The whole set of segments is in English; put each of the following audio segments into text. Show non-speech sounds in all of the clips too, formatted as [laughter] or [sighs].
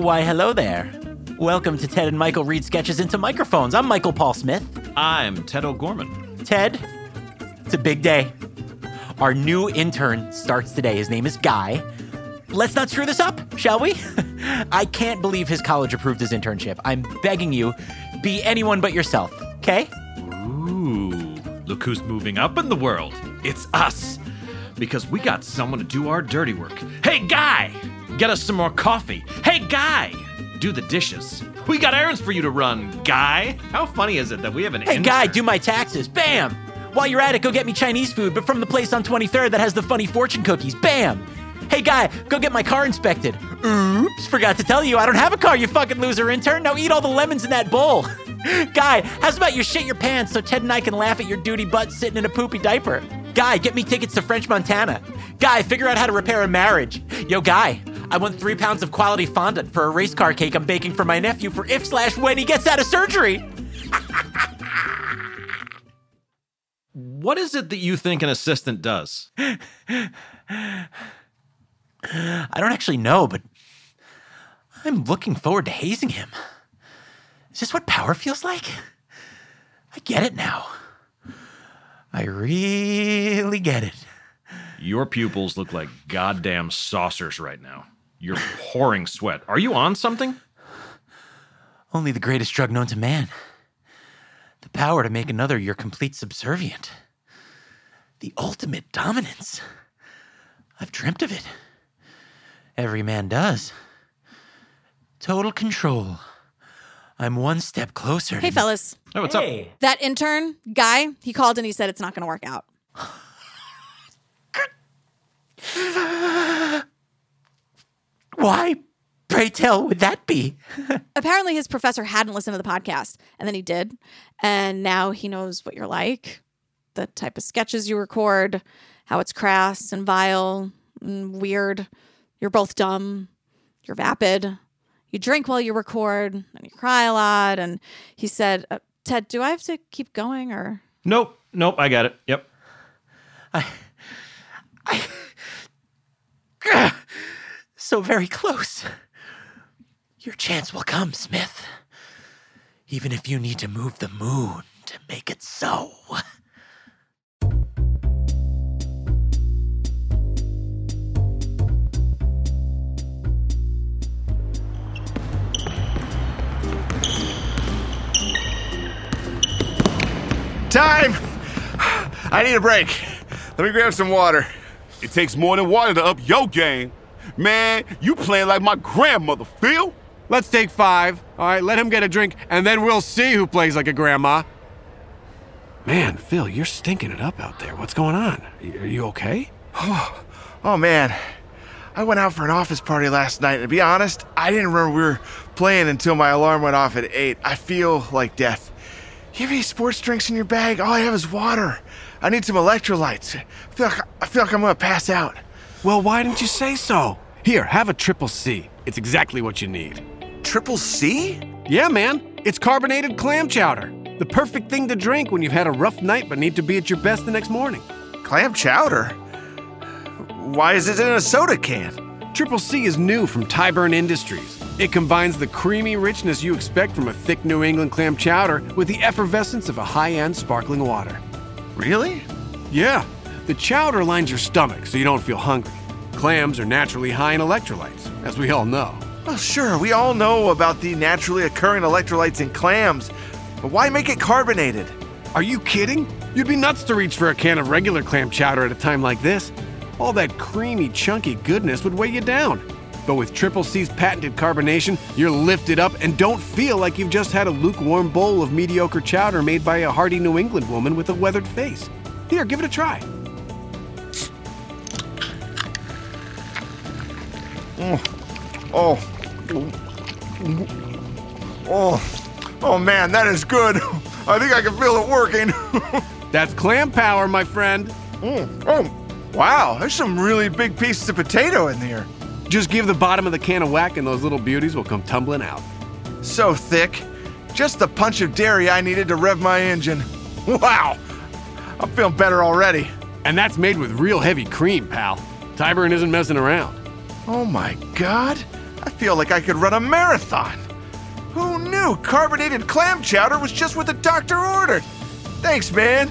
Why, hello there. Welcome to Ted and Michael read sketches into microphones. I'm Michael Paul Smith. I'm Ted O'Gorman. Ted, it's a big day. Our new intern starts today. His name is Guy. Let's not screw this up, shall we? [laughs] I can't believe his college approved his internship. I'm begging you, be anyone but yourself, okay? Ooh, look who's moving up in the world. It's us. Because we got someone to do our dirty work. Hey, guy! Get us some more coffee. Hey, guy! Do the dishes. We got errands for you to run, guy. How funny is it that we have an Hey, intern- Guy, do my taxes. Bam! While you're at it, go get me Chinese food, but from the place on 23rd that has the funny fortune cookies. Bam! Hey, Guy, go get my car inspected. Oops, forgot to tell you, I don't have a car, you fucking loser intern. Now eat all the lemons in that bowl. [laughs] Guy, how's about you shit your pants so Ted and I can laugh at your duty butt sitting in a poopy diaper? Guy, get me tickets to French Montana. Guy, figure out how to repair a marriage. Yo, Guy, I want three pounds of quality fondant for a race car cake I'm baking for my nephew for if slash when he gets out of surgery. [laughs] What is it that you think an assistant does? [sighs] I don't actually know, but I'm looking forward to hazing him. Is this what power feels like? I get it now. I really get it. Your pupils look like goddamn saucers right now. You're pouring sweat. Are you on something? Only the greatest drug known to man. The power to make another your complete subservient. The ultimate dominance. I've dreamt of it. Every man does. Total control. I'm one step closer. Hey, to- fellas. Hey, what's up? That intern guy, he called and he said it's not going to work out. [laughs] Why, pray tell, would that be? [laughs] Apparently, his professor hadn't listened to the podcast, and then he did. And now he knows what you're like the type of sketches you record, how it's crass and vile and weird. You're both dumb. You're vapid. You drink while you record, and you cry a lot. And he said, uh, Ted, do I have to keep going or? Nope. Nope. I got it. Yep. I, I, [laughs] so very close. Your chance will come, Smith. Even if you need to move the moon to make it so. Time! [sighs] I need a break. Let me grab some water. It takes more than water to up your game. Man, you playing like my grandmother, Phil. Let's take five. All right, let him get a drink, and then we'll see who plays like a grandma. Man, Phil, you're stinking it up out there. What's going on? Are you okay? Oh [sighs] oh man, I went out for an office party last night, and to be honest, I didn't remember we were playing until my alarm went off at 8. I feel like death. You have any sports drinks in your bag? All I have is water. I need some electrolytes. I feel like, I feel like I'm gonna pass out. Well, why didn't you say so? Here, have a triple C. It's exactly what you need. Triple C? Yeah, man. It's carbonated clam chowder. The perfect thing to drink when you've had a rough night but need to be at your best the next morning. Clam chowder? Why is it in a soda can? Triple C is new from Tyburn Industries. It combines the creamy richness you expect from a thick New England clam chowder with the effervescence of a high end sparkling water. Really? Yeah, the chowder lines your stomach so you don't feel hungry. Clams are naturally high in electrolytes, as we all know. Well, sure, we all know about the naturally occurring electrolytes in clams, but why make it carbonated? Are you kidding? You'd be nuts to reach for a can of regular clam chowder at a time like this. All that creamy, chunky goodness would weigh you down. But with Triple C's patented carbonation, you're lifted up and don't feel like you've just had a lukewarm bowl of mediocre chowder made by a hardy New England woman with a weathered face. Here, give it a try. Oh. Oh. Oh oh man, that is good. I think I can feel it working. [laughs] That's clam power, my friend. Mm. oh, wow, there's some really big pieces of potato in there. Just give the bottom of the can a whack and those little beauties will come tumbling out. So thick. Just the punch of dairy I needed to rev my engine. [laughs] Wow. I'm feeling better already. And that's made with real heavy cream, pal. Tyburn isn't messing around. Oh my god. I feel like I could run a marathon. Who knew carbonated clam chowder was just what the doctor ordered? Thanks, man.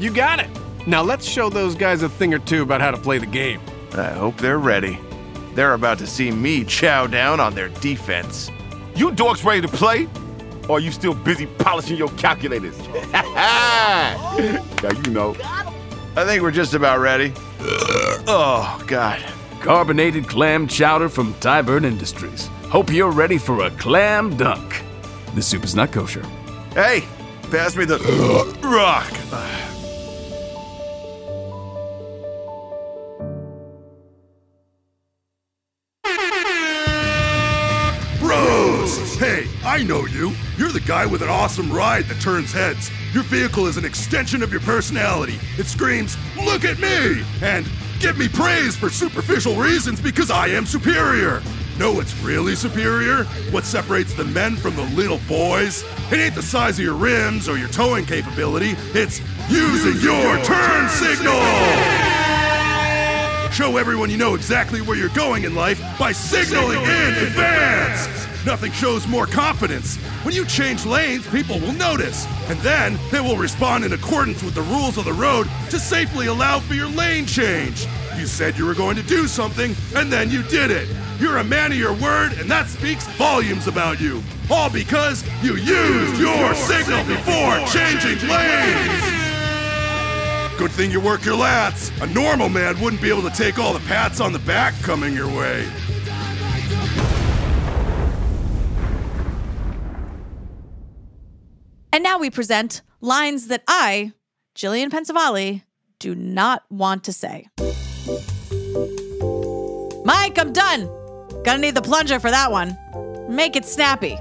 You got it. Now let's show those guys a thing or two about how to play the game. I hope they're ready. They're about to see me chow down on their defense. You dorks ready to play? Or are you still busy polishing your calculators? [laughs] now you know. I think we're just about ready. [sighs] oh, God. Carbonated clam chowder from Tyburn Industries. Hope you're ready for a clam dunk. The soup is not kosher. Hey, pass me the [gasps] rock. Hey, I know you. You're the guy with an awesome ride that turns heads. Your vehicle is an extension of your personality. It screams, Look at me! And give me praise for superficial reasons because I am superior. Know what's really superior? What separates the men from the little boys? It ain't the size of your rims or your towing capability, it's using your turn signal! Show everyone you know exactly where you're going in life by signaling in advance. Nothing shows more confidence. When you change lanes, people will notice, and then they will respond in accordance with the rules of the road to safely allow for your lane change. You said you were going to do something, and then you did it. You're a man of your word, and that speaks volumes about you. All because you used your signal before changing lanes. Good thing you work your lats. A normal man wouldn't be able to take all the pats on the back coming your way. And now we present lines that I, Gillian Pensavalle, do not want to say. Mike, I'm done. Gonna need the plunger for that one. Make it snappy.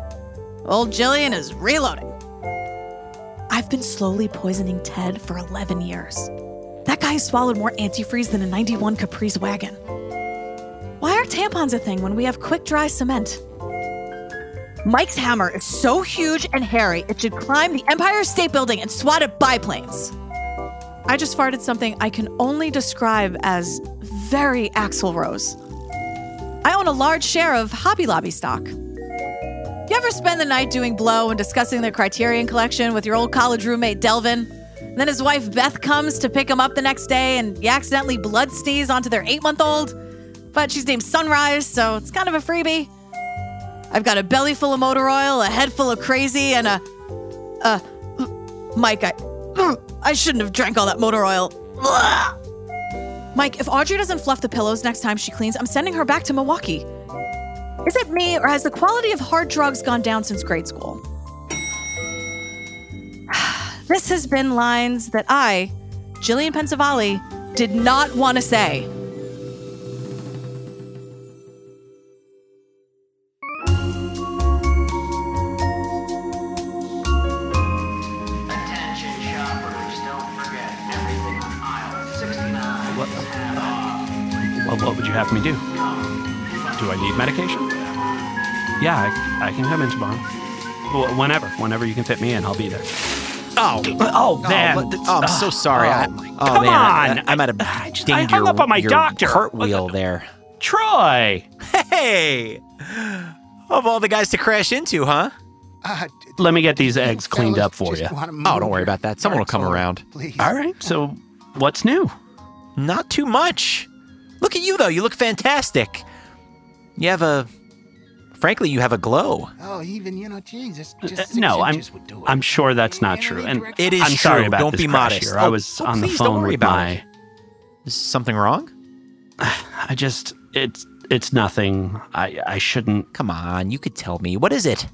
Old Gillian is reloading. I've been slowly poisoning Ted for 11 years. That guy swallowed more antifreeze than a 91 Caprice wagon. Why are tampons a thing when we have quick dry cement? Mike's hammer is so huge and hairy, it should climb the Empire State Building and swat at biplanes. I just farted something I can only describe as very Axl Rose. I own a large share of Hobby Lobby stock. You ever spend the night doing blow and discussing the Criterion collection with your old college roommate Delvin? And then his wife Beth comes to pick him up the next day and you accidentally blood sneeze onto their eight month old? But she's named Sunrise, so it's kind of a freebie. I've got a belly full of motor oil, a head full of crazy, and a. Uh. Mike, I. [clears throat] I shouldn't have drank all that motor oil. Mike, if Audrey doesn't fluff the pillows next time she cleans, I'm sending her back to Milwaukee. Is it me, or has the quality of hard drugs gone down since grade school? [sighs] this has been lines that I, Gillian Pensavalle, did not want to say. Can come in tomorrow. Wh- Whenever, whenever you can fit me in, I'll be there. Oh, Oh, man. what oh, I'm so sorry. I, Oh, oh come man, on. I, might have I just- dinged I hung your, up on my your doctor. cartwheel [laughs] there. Troy! Hey, of all the guys to crash into, huh? Uh, Let me get these eggs cleaned up for you. Oh, don't worry about that. Someone will come around. Please. All right, so what's new? Not too much. Look at you though. You look fantastic. You have a, frankly, you have a glow. Oh, even you know, Jesus. Uh, Just six no, I'm would do it. I'm sure that's not true. And It is I'm sorry true. about Don't this be crash modest. here. I Oh, was oh, on the please phone with about my it. Is something wrong? [sighs] I just it's it's nothing. I I shouldn't Come on, you could tell me. What is it?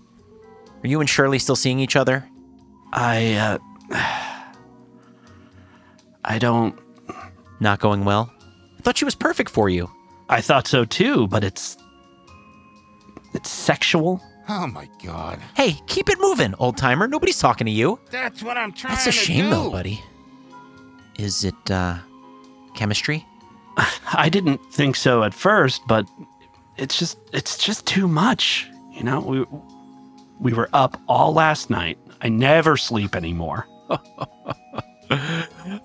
Are you and Shirley still seeing each other? I uh [sighs] I don't Not going well? I thought she was perfect for you. I thought so too, but it's it's sexual. Oh my God. Hey, keep it moving, old timer. Nobody's talking to you. That's what I'm trying That's a shame, do. though, buddy. Is it, uh, chemistry? I didn't think so at first, but it's just it's just too much. You know, we we were up all last night. I never sleep anymore. [laughs]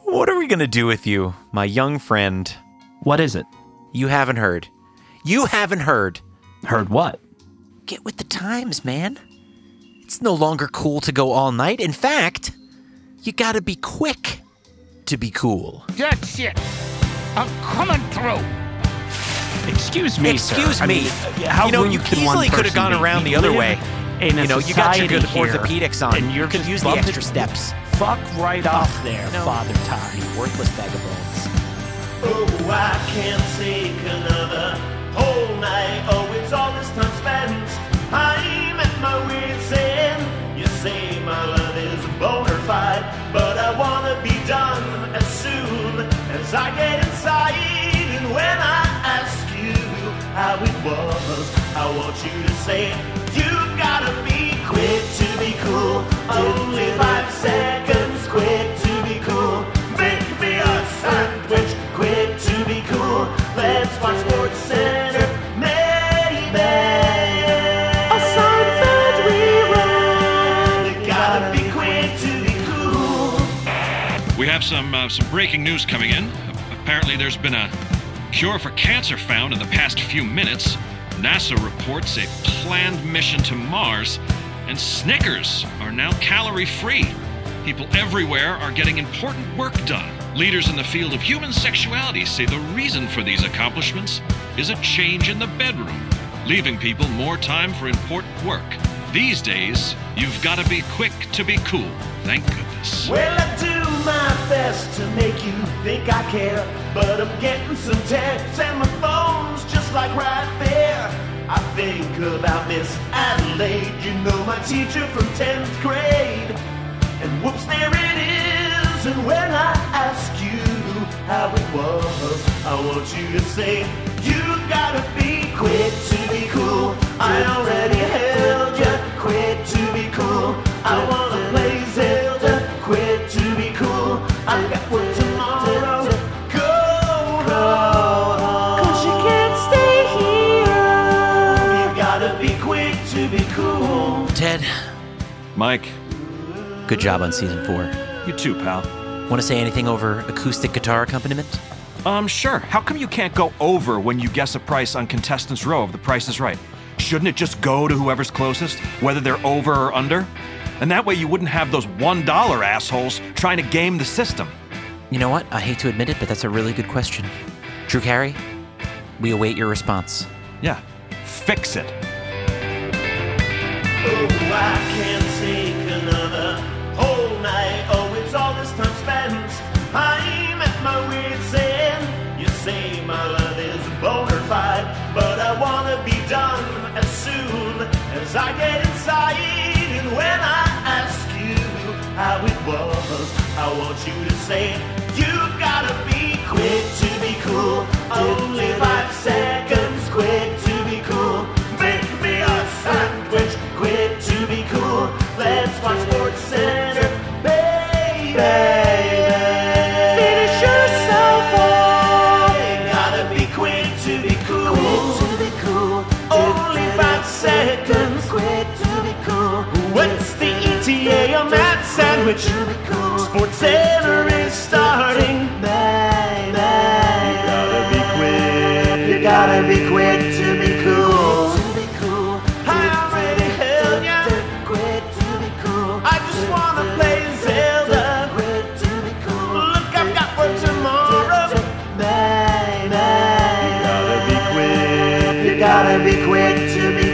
What are we gonna do with you, my young friend? What is it? You haven't heard. You haven't heard. Heard what? Get with the times, man. It's no longer cool to go all night. In fact, you gotta be quick to be cool. Good shit. I'm coming through. Excuse me, sir. Excuse I me. mean, uh, how you know, rude you can easily could have gone be? around the other way. In a you know, you got your society good here, orthopedics on. and you're you could use the extra steps. Fuck right off there, No. Father Time. You worthless bag of bones. Oh, I can't take say you've gotta be quick to be cool. Only five seconds, quick to be cool. Make me a sandwich, quick to be cool. Let's watch Sports Center, maybe. A Seinfeld rerun. You gotta be quick to be cool. We have some uh, some breaking news coming in. Apparently, there's been a cure for cancer found in the past few minutes. NASA reports a planned mission to Mars, and Snickers are now calorie free. People everywhere are getting important work done. Leaders in the field of human sexuality say the reason for these accomplishments is a change in the bedroom, leaving people more time for important work. These days, you've got to be quick to be cool. Thank goodness. Well, I do my best to make you think I care, but I'm getting some texts and my phone's just like right there. I think about Miss Adelaide, you know my teacher from 10th grade. And whoops, there it is. And when I ask you how it was, I want you to say, You've gotta be quick to be cool. I already held you, quick to be cool. I wanna Mike, good job on season four. you too, pal. Want to say anything over acoustic guitar accompaniment? Um, sure. How come you can't go over when you guess a price on Contestants Row if the price is right? Shouldn't it just go to whoever's closest, whether they're over or under? And that way you wouldn't have those $1 assholes trying to game the system. You know what? I hate to admit it, but that's a really good question. Drew Carey, we await your response. Yeah, fix it. Oh, I you to say you've gotta be quick to be cool. Only five seconds, quick to be cool. Make me a sandwich, quick to be cool. Let's watch Sports Center, baby. Finish yourself off. Gotta be quick to be cool. Quick to be cool. Only five seconds, quick to be cool. What's the ETA on that sandwich? Gotta be quick to be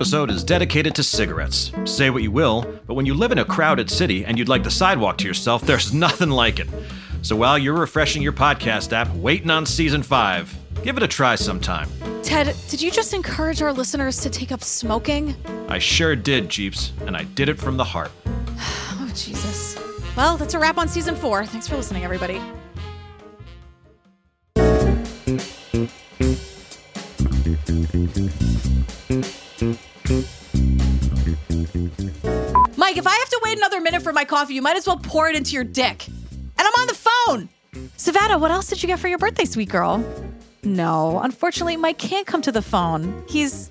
episode is dedicated to cigarettes. Say what you will, but when you live in a crowded city and you'd like the sidewalk to yourself, [laughs] there's nothing like it. So while you're refreshing your podcast app, waiting on season 5, give it a try sometime. Ted, did you just encourage our listeners to take up smoking? I sure did, Jeeps, and I did it from the heart. [sighs] Oh, Jesus. Well, that's a wrap on season four. Thanks for listening, everybody. Mike, if I have to wait another minute for my coffee, you might as well pour it into your dick. And I'm on the phone. Savannah, what else did you get for your birthday, sweet girl? No, unfortunately, Mike can't come to the phone. He's,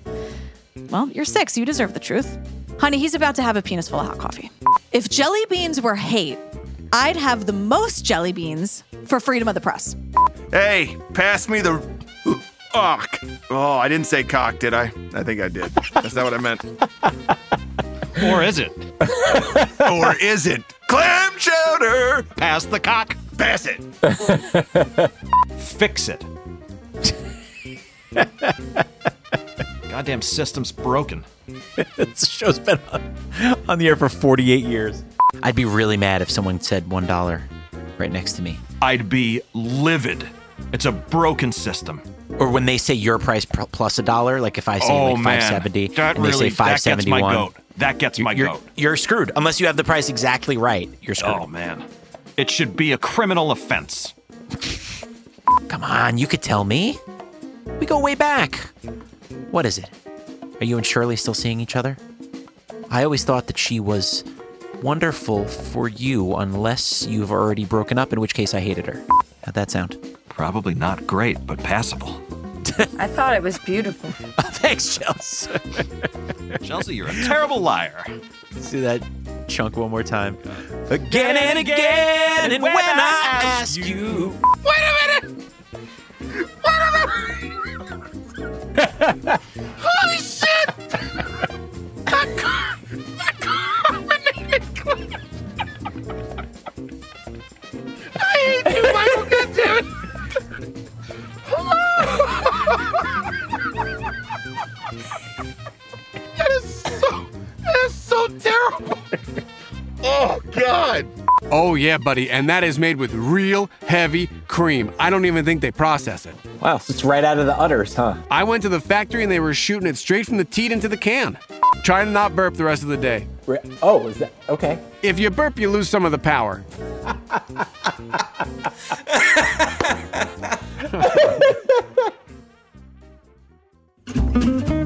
well, you're six. you deserve the truth. Honey, he's about to have a penis full of hot coffee. If jelly beans were hate, I'd have the most jelly beans for freedom of the press. Hey, pass me the. Oh, oh, I didn't say cock, did I? I think I did. That's not what I meant. [laughs] Or is it? [laughs] or is it? Clam chowder! Pass the cock. Pass it. Fix it. Goddamn system's broken. [laughs] this show's been on, on the air for 48 years. I'd be really mad if someone said $1 right next to me. I'd be livid. It's a broken system. Or when they say your price plus a dollar, like if I say oh like 570 that and they really say that gets 571. my goat. That gets my you're, goat. You're screwed unless you have the price exactly right. You're screwed. Oh man, it should be a criminal offense. Come on, you could tell me. We go way back. What is it? Are you and Shirley still seeing each other? I always thought that she was wonderful for you unless you've already broken up, in which case I hated her. How'd that sound? Probably not great, but passable. I thought it was beautiful. [laughs] Oh, thanks, Chelsey. Chelsey, you're a terrible liar. Let's do that chunk one more time. Again and again, and when I ask you. Wait a minute! Wait a minute! [laughs] Oh, yeah, buddy. And that is made with real heavy cream. I don't even think they process it. Wow, so it's right out of the udders, huh? I went to the factory and they were shooting it straight from the teat into the can. Try to not burp the rest of the day. Oh, is that okay? If you burp, you lose some of the power. [laughs] [laughs]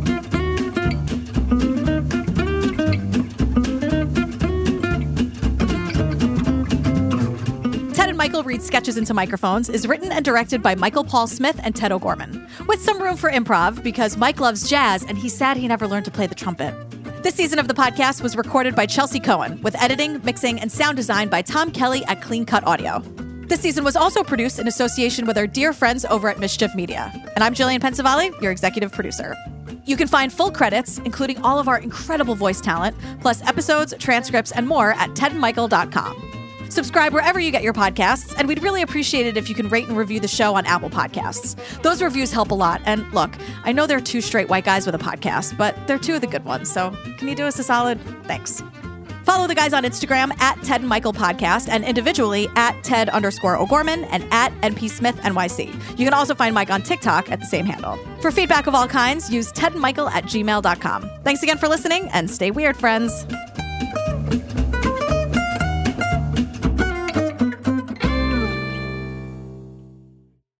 Michael read sketches into microphones is written and directed by Michael Paul Smith and Ted O'Gorman, with some room for improv because Mike loves jazz and he's sad he never learned to play the trumpet. This season of the podcast was recorded by Chelsey Cohen, with editing, mixing, and sound design by Tom Kelly at Clean Cut Audio. This season was also produced in association with our dear friends over at Mischief Media. And I'm Gillian Pensavalle, your executive producer. You can find full credits, including all of our incredible voice talent, plus episodes, transcripts, and more at tedandmichael.com. Subscribe wherever you get your podcasts, and we'd really appreciate it if you can rate and review the show on Apple Podcasts. Those reviews help a lot. And look, I know they're two straight white guys with a podcast, but they're two of the good ones. So can you do us a solid? Thanks. Follow the guys on Instagram at Ted and Michael Podcast and individually at Ted underscore O'Gorman and at MP Smith NYC. You can also find Mike on TikTok at the same handle. For feedback of all kinds, use Ted and Michael at gmail.com. Thanks again for listening and stay weird, friends.